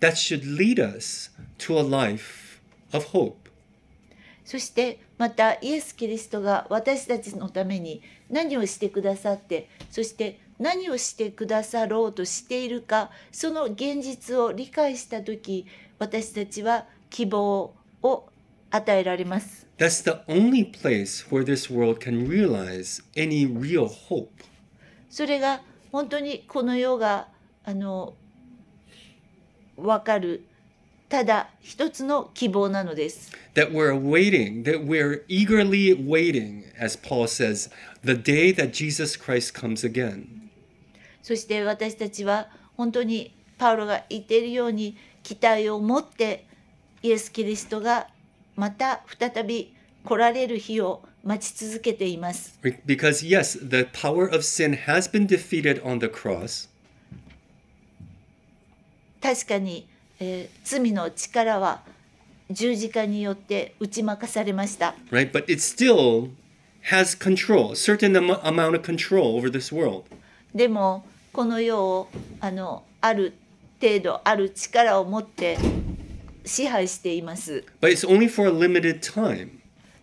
that should lead us to a life of hope. そしてまたイエス・キリストが私たちのために何をしてくださってそして何をしてくださろうとしているかその現実を理解した時私たちは希望を与えられます。That's the only place where this world can realize any real hope. それが本当にこの世があの分かるただ一つの希望なのです。That we're waiting, that we're eagerly waiting, as Paul says, the day that Jesus Christ comes again. そして私たちは本当にパウロが言っているように期待を持ってイエス・キリストがまた再び来られる日を待ち続けています。Because, yes, the power of sin has been defeated on the cross, 確かに、えー罪の力は十字架によって打ち負かされました。right? But it still has control, certain am- amount of control over this world. でもこの世をあのある程度ある力を持って支配しています。But it's only for a limited time.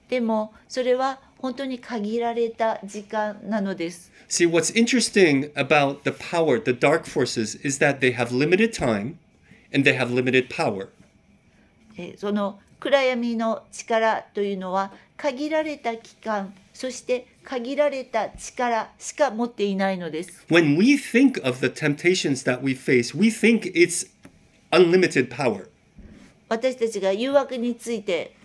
でもそれは本当に限られた時間なのです。See, what's interesting about the power, the dark forces, is that they have limited time and they have limited power. えーその暗闇の力というのは限られた期間そして限られた力しか持っていないのです。When we think of the temptations that we face, we think it's unlimited power. 私たちが誘惑について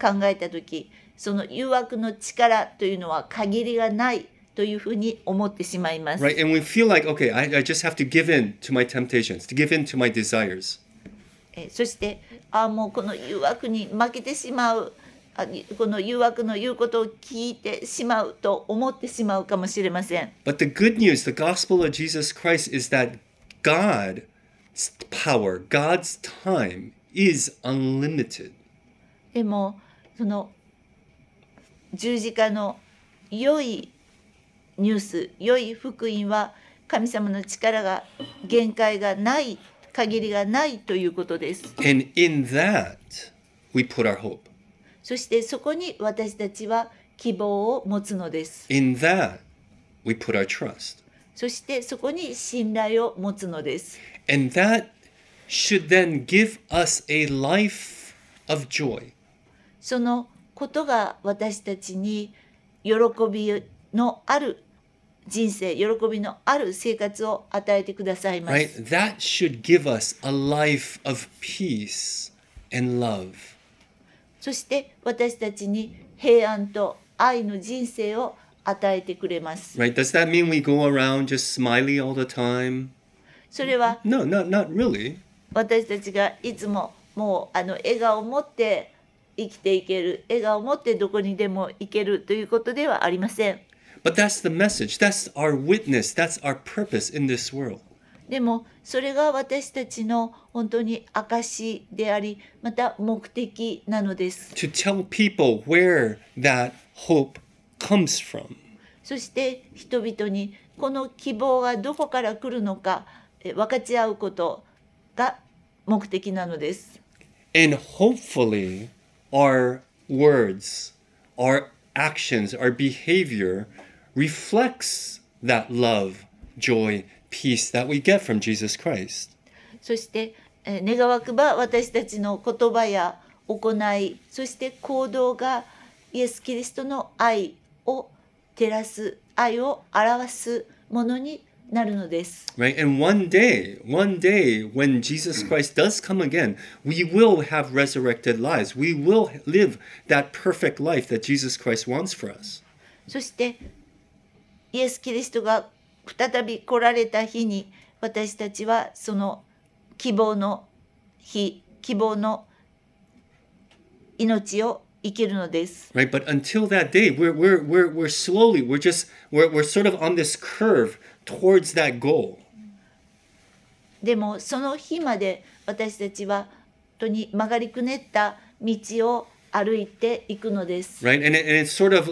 考えた時その誘惑の力というのは限りがないというふうに思ってしまいます。Right? And we feel like, okay, I, I just have to give in to my temptations, to give in to my desires. えーそしてああもうこの誘惑に負けてしまうこの誘惑の言うことを聞いてしまうと思ってしまうかもしれません。But the good news, the gospel of Jesus Christ, is that God's power, God's time is unlimited. でもその十字架の良いニュース良い福音は神様の力が限界がない限りがないということです。And in that, we put our hope. そしてそこに私たちは希望を持つのです。In that, we put our trust. そしてそこに信頼を持つのです。And that should then give us a life of joy. そのことが私たちに喜びのある人生、喜びのある生活を与えてくださいます。Right? That should give us a life of peace and love. そして私たちに平安と愛の人生を与えてくれます。Right? Does that mean we go around just smiley all the time? それは No, not not really. 私たちがいつももうあの笑顔を持って生きていける、笑顔を持ってどこにでも行けるということではありません。But that's the message. That's our witness. That's our purpose in this world. でもそれが私たちの本当に証でありまた目的なのです。To tell people where that hope comes from. そして人々にこの希望がどこから来るのかえ分かち合うことが目的なのです。And hopefully, our words, our actions, our behavior reflects that love, joy, peace that we get from Jesus Christ. そしてえー願わくば私たちの言葉や行いそして行動がイエス・キリストの愛を照らす愛を表すものになるのです。 Right? And one day, one day, when Jesus Christ does come again, we will have resurrected lives. We will live that perfect life that Jesus Christ wants for us. そしてイエス・キリストが 再び来られた日に私たちはその希望の日希望の命を生きるのです。Right? But until that day, we're, we're, we're, we're slowly, we're just, we're, we're sort of on this curve towards that goal. でもその日まで私たちは本当に曲がりくねった道を歩いていくのです。right? And, it, and it's sort of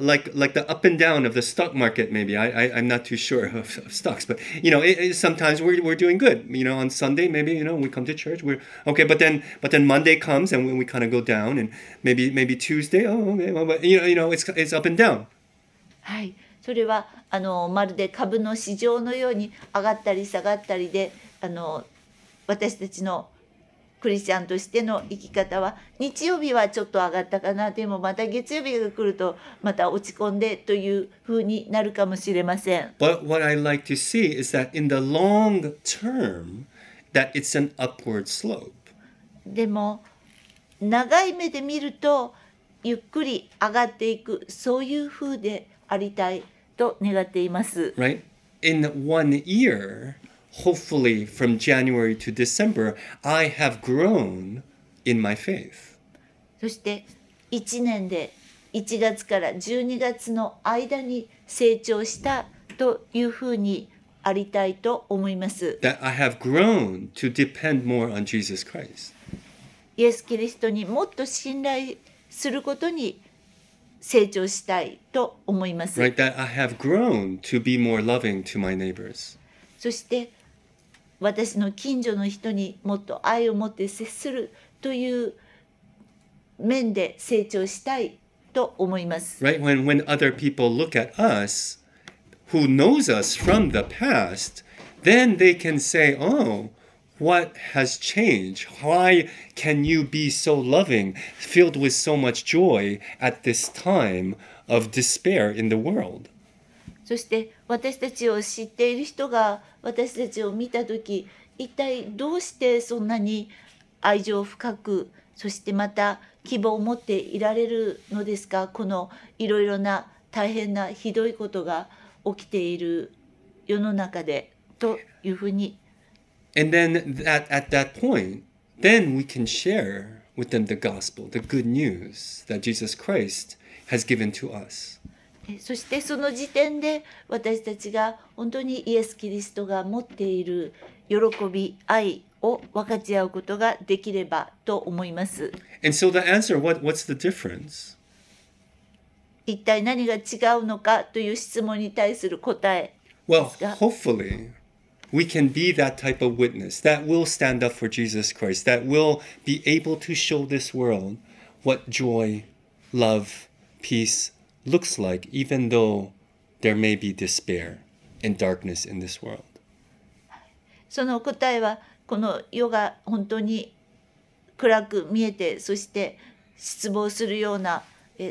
like like the up and down of the stock market. Maybe I, I I'm not too sure of, of stocks, but you know, it, it- sometimes we're, we're doing good. You know, on Sunday maybe you know we come to church. We're okay, but then but then Monday comes and we, we kind of go down, and maybe maybe Tuesday. Oh, okay, well, but you know you know it's it's up and down. はい、それはあのまるで株の市場のように上がったり下がったりであの私たちのクリスチャンとしての生き方は日曜日はちょっと上がったかなでもまた月曜日が来るとまた落ち込んでという風になるかもしれません。But what I like to see is that in the long term, that it's an upward slope. でも長い目で見るとゆっくり上がっていくそういう風でありたいと願っています。right? In one year, hopefully from January to December, I have grown in my faith. そして1年で1月から12月の間に成長したというふうにありたいと思います。That I have grown to depend more on Jesus Christ. イエス・キリストにもっと信頼することに成長したいと思います。Right? That I have grown to be more loving to my neighbors. そして私の近所の人にもっと愛を持って接するという面で成長したいと思います。Right? When when other people look at us who knows us from the past, then they can say, "Oh, what has changed? Why can you be so loving, filled with so much joy at this time of despair in the world?" そして私たちを知っている人が私たちを見た時一体どうしてそんなに愛情深くそしてまた希望を持っていられるのですかこのいろいろな大変なひどいことが起きている世の中でというふうに And then that, at that point, then we can share with them the gospel, the good news that Jesus Christ has given to us. えそしてその時点で私たちが本当にイエス・キリストが持っている喜び愛を分かち合うことができればと思います。And so the answer, what, what's the difference? 一体何が違うのかという質問に対する答え Well, hopefully, we can be that type of witness that will stand up for Jesus Christ, that will be able to show this world what joy, love, peace looks like, even though there may be despair and darkness in this world. その答えはこの世が本当に暗く見えてそして失望するような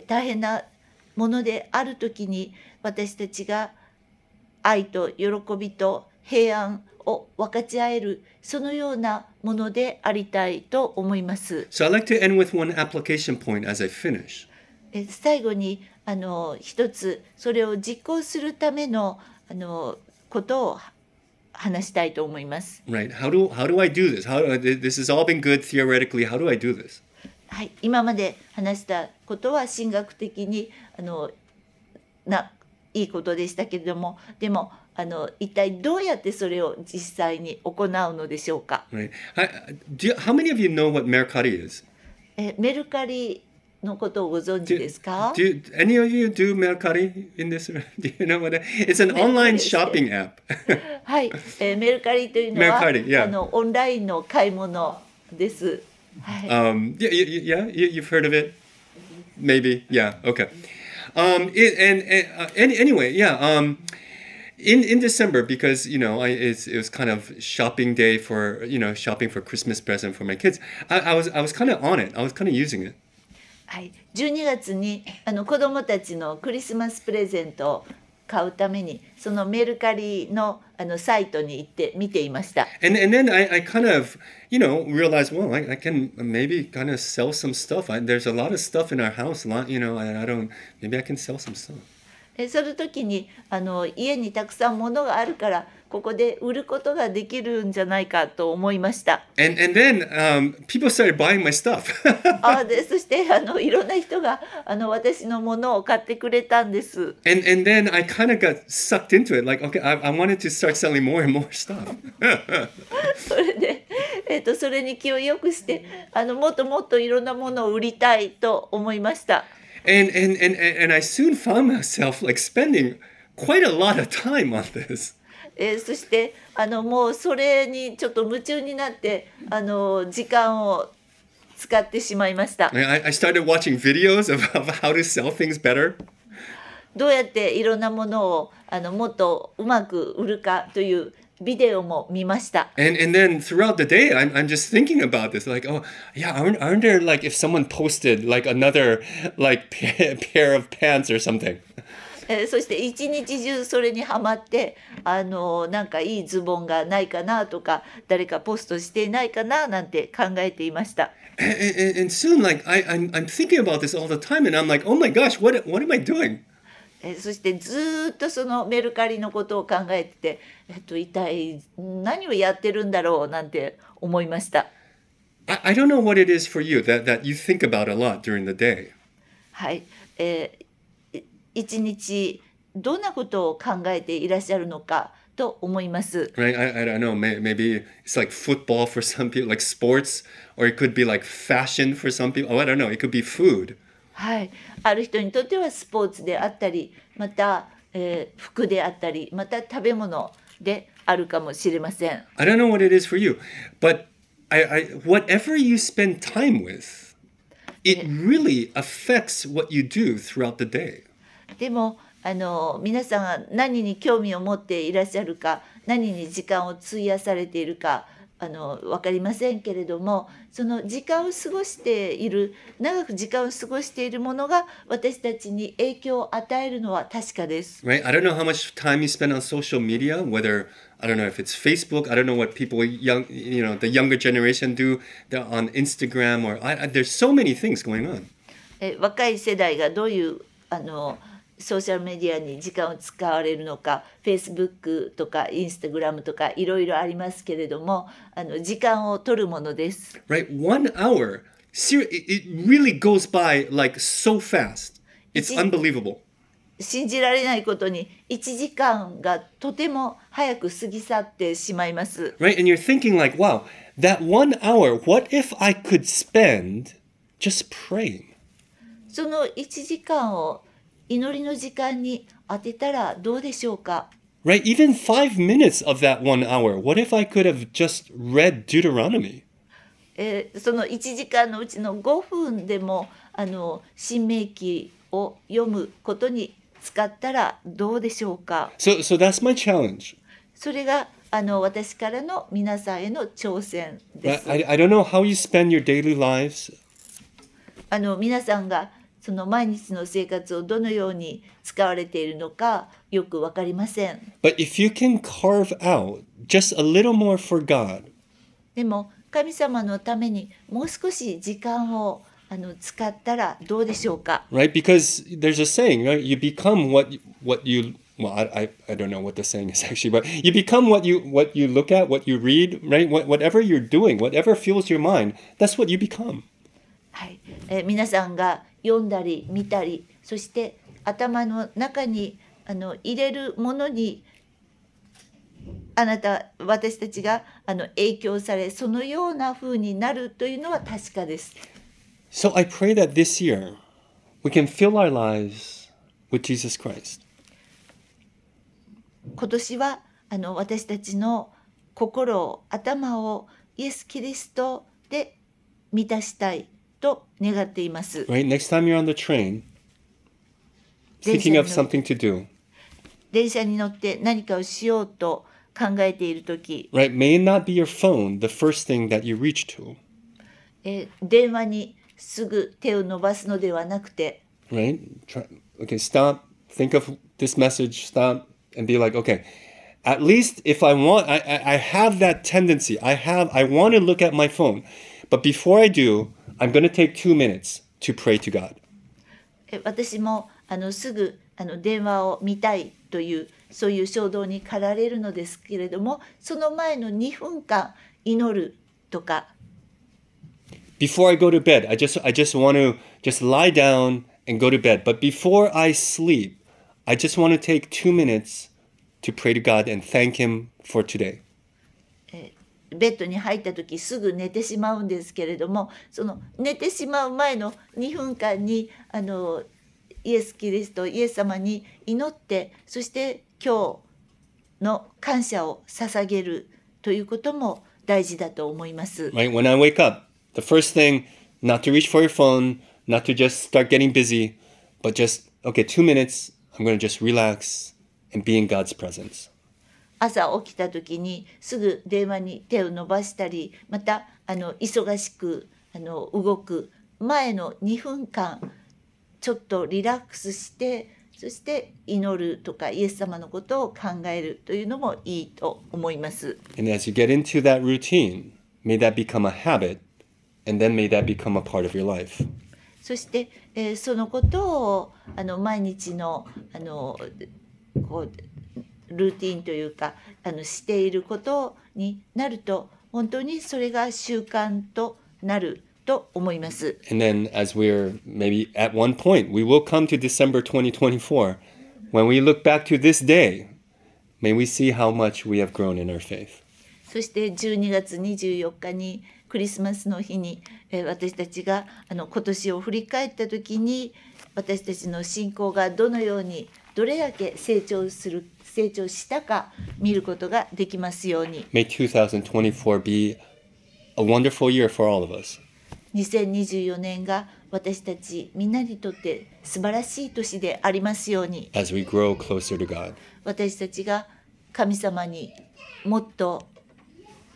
大変なものであるとに私たちが愛と喜びと平安を分かち合えるそのようなものでありたいと思います。最後にあの一つそれを実行するためのあのことを話したいと思います。Right? How do how do I do this? How this has all been good theoretically. How do I do this? はい、今まで話したことは神学的にあのないいことでしたけれどもでもあの一体どうやってそれを実際に行うのでしょうか Right? How many of you know what Mercari is? えメルカリのことをご存知 Do, ですか do any of you do Mercari in this? room? (laughs) Do you know what it, it's an online shopping app. (laughs) はい、えーメルカリというのはメルカリ yeah. あのオンラインの買い物です。はい、 um, yeah, yeah, yeah, you, you've heard of it, maybe. Yeah, okay. Um, it, and, and uh, any, anyway, yeah. Um, in in December because you know I, it's, it was kind of shopping day for you know shopping for Christmas present for my kids. I, I was I was kind of on it. I was kind of using it. はい、12月にあの子どもたちのクリスマスプレゼントを買うためにそのメルカリのあのサイトに行って見ていました。And and then I, I kind of you know realized well I, I can maybe kind of sell some stuff. I, there's a lot of stuff in our house. Lot you know I, I don't maybe I can sell some stuff. えその時にあの家にたくさん物があるからここで売ることができるんじゃないかと思いました。And and then um, people started buying my stuff. あでそしてあのいろんな人があの私のものを買ってくれたんです。And and then I kind of got sucked into it. Like, okay, I, I wanted to start selling more and more stuff. それで、えっとそれに気をよくしてあのもっともっといろんなものを売りたいと思いました。And, and and and I soon found myself like spending quite a lot of time on this. えーそしてあのもうそれにちょっと夢中になってあの時間を使ってしまいました。I, I started watching videos of, of how to sell things better. どうやっていろんなものをあのもっとうまく売るかというビデオも見ました。And and then throughout the day, I'm, I'm just thinking about this. Like, oh yeah, aren't, aren't there like if someone posted like another like pa- pair of pants or something? えーそして一日中それにハマってあのなんかいいズボンがないかなとか誰かポストしていないかななんて考えていました。And, and, and soon, like I, I'm, I'm thinking about this all the time, and I'm like, oh my gosh, what what am I doing? えーそしてずーっとそのメルカリのことを考えてて、えっと、一体何をやってるんだろうなんて思いました。I, I don't know what it is for you that, that you think about a lot during the day. はい、えーい一日どんなことを考えていらっしゃるのかと思います。Right? I, I don't know. May, maybe it's like football for some people, like sports, or it could be like fashion for some people. Oh, I don't know. It could be food. はい、ある人にとってはスポーツであったりまた、えー服であったりまた食べ物であるかもしれません。I don't know what it is for you, but I, I whatever you spend time with, it really affects what you do throughout the day. でもあの皆さんが何に興味を持っていらっしゃるか何に時間を費やされているかあの分かりませんけれどもその時間を過ごしている長く時間を過ごしているものが私たちに影響を与えるのは確かです。Right? I don't know how much time you spend on social media, whether I don't know if it's Facebook. I don't know what people young, you know, the younger generation do They're on Instagram or I, I, there's so many things going on. え若い世代がどういうあのソーシャルメディアに時間を使われるのか Facebook とか Instagram とかいろいろありますけれどもあの時間を取るものです。Right? One hour. Ser- it, really goes by like so fast. It's- unbelievable. 信じられないことに1時間がとても早く過ぎ去ってしまいます。Right? And you're thinking like, wow, that one hour, what if I could spend just praying? その1時間を祈りの時間に当てたらどうでしょうか Right? Even five minutes of that one hour. What if I could have just read Deuteronomy? えーその1時間のうちの5分でもあの新明記を読むことに使ったらどうでしょうか So, so that's my challenge. それがあの私からの皆さんへの挑戦で?す。I, I don't know how you spend your daily lives. あの皆さんがその毎日の生活をどのように使われているのかよくわかりません。But if you can carve out just a little more for God, でも神様のためにもう少し時間をあの使ったらどうでしょうか right? Because there's a saying, right? You become what you- what you well, I, I, I don't know what the saying is actually, but you become what you what you look at, what you read, right? What, whatever you're doing, whatever fills your mind, that's what you become. はい、えー皆さんが読んだり見たりそして頭の中にあの入れるものにあなた私たちがあの影響されそのような風になるというのは確かです。So I pray that this year we can fill our lives with Jesus Christ. 今年はあの私たちの心を頭をイエス・キリストで満たしたいと願っています。Right? Next time you're on the train, thinking of something to do, 電車に乗って何かをしようと考えている時 right? May not be your phone the first thing that you reach to, えー電話にすぐ手を伸ばすのではなくて right? Try, okay, stop, think of this message, stop, and be like, okay, at least if I want, I, I, I have that tendency. I have, I want to look at my phone, but before I do, I'm going to take two minutes to pray to God. え私もあのすぐあの電話を見たいというそういう衝動に駆られるのですけれどもその前の2分間祈るとか before I go to bed, I just I just want to just lie down and go to bed. But before I sleep, I just want to take 2 minutes to pray to God and thank him for today. ベッドに入った時すぐ寝てしまうんですけれどもその寝てしまう前の2分間にあのイエス・キリストイエス様に祈ってそして今日の感謝を捧げるということも大事だと思います。Right? When I wake up, the first thing not to reach for your phone, not to just start getting busy, but just okay, 2 minutes, I'm going to just relax and be in God's presence. 朝起きた時にすぐ電話に手を伸ばしたりまたあの忙しくあの動く前の2分間ちょっとリラックスしてそして祈るとかイエス様のことを考えるというのもいいと思います。And as you get into that routine, may that become a habit and then may that become a part of your life. そして、えーそのことをあの毎日のあのこうルーティンというかあのしていることになると本当にそれが習慣となると思います。And then, as we're maybe at one point, we will come to December 2024. When we look back to this day, may we see how much we have grown in our faith. そして12月24日にクリスマスの日に、えー私たちがあの今年を振り返った時に私たちの信仰がどのようにどれだけ成長する成長したか見ることができますように May 2024 be a wonderful year for all of us. 2024年が私たちみんなにとって素晴らしい年でありますように as we grow closer to God. 私たちが神様にもっと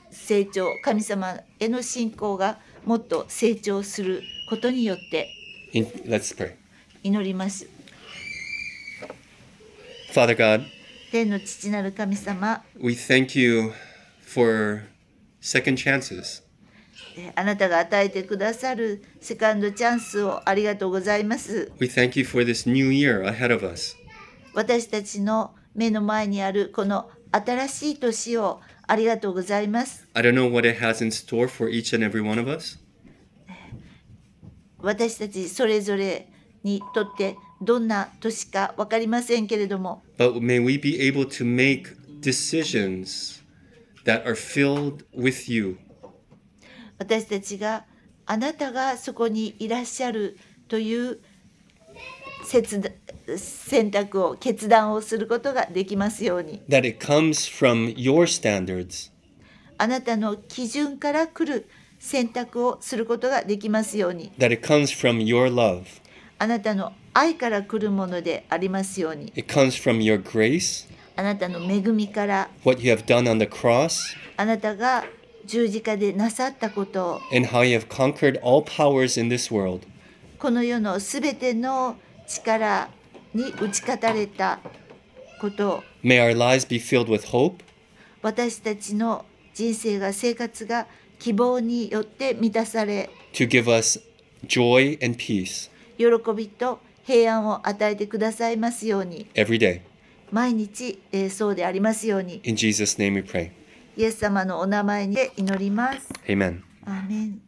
成長神様への信仰がもっと成長することによって In, let's pray. 祈ります。Father God, 天の父なる神様 we thank you for second chances. えーあなたが与えてくださるセカンドチャンスをありがとうございます。We thank you for this new year ahead of us. 私たちの目の前にあるこの新しい年をありがとうございます。I don't know what it has in store for each and every one of us, 私たちそれぞれにとってどんな年か分かりませんけれども but may we be able to make decisions that are filled with you. 私たちがあなたがそこにいらっしゃるという選択を決断をすることができますように That it comes from your standards, あなたの基準から来る選択をすることができますように that it comes from your love, あなたの愛から来るものでありますように it comes from your grace, あなたの恵みから what you have done on the cross, あなたが十字架でなさったことを and how you have conquered all powers in this world. この世のすべての力に打ち勝たれたことを May our lives be filled with hope, 私たちの人生が生活が希望によって満たされ to give us joy and peace 喜びと平安を与えてくださいますように every day. 毎日、えーそうでありますように In Jesus' name we pray. イエス様のお名前で祈ります。Amen. アーメン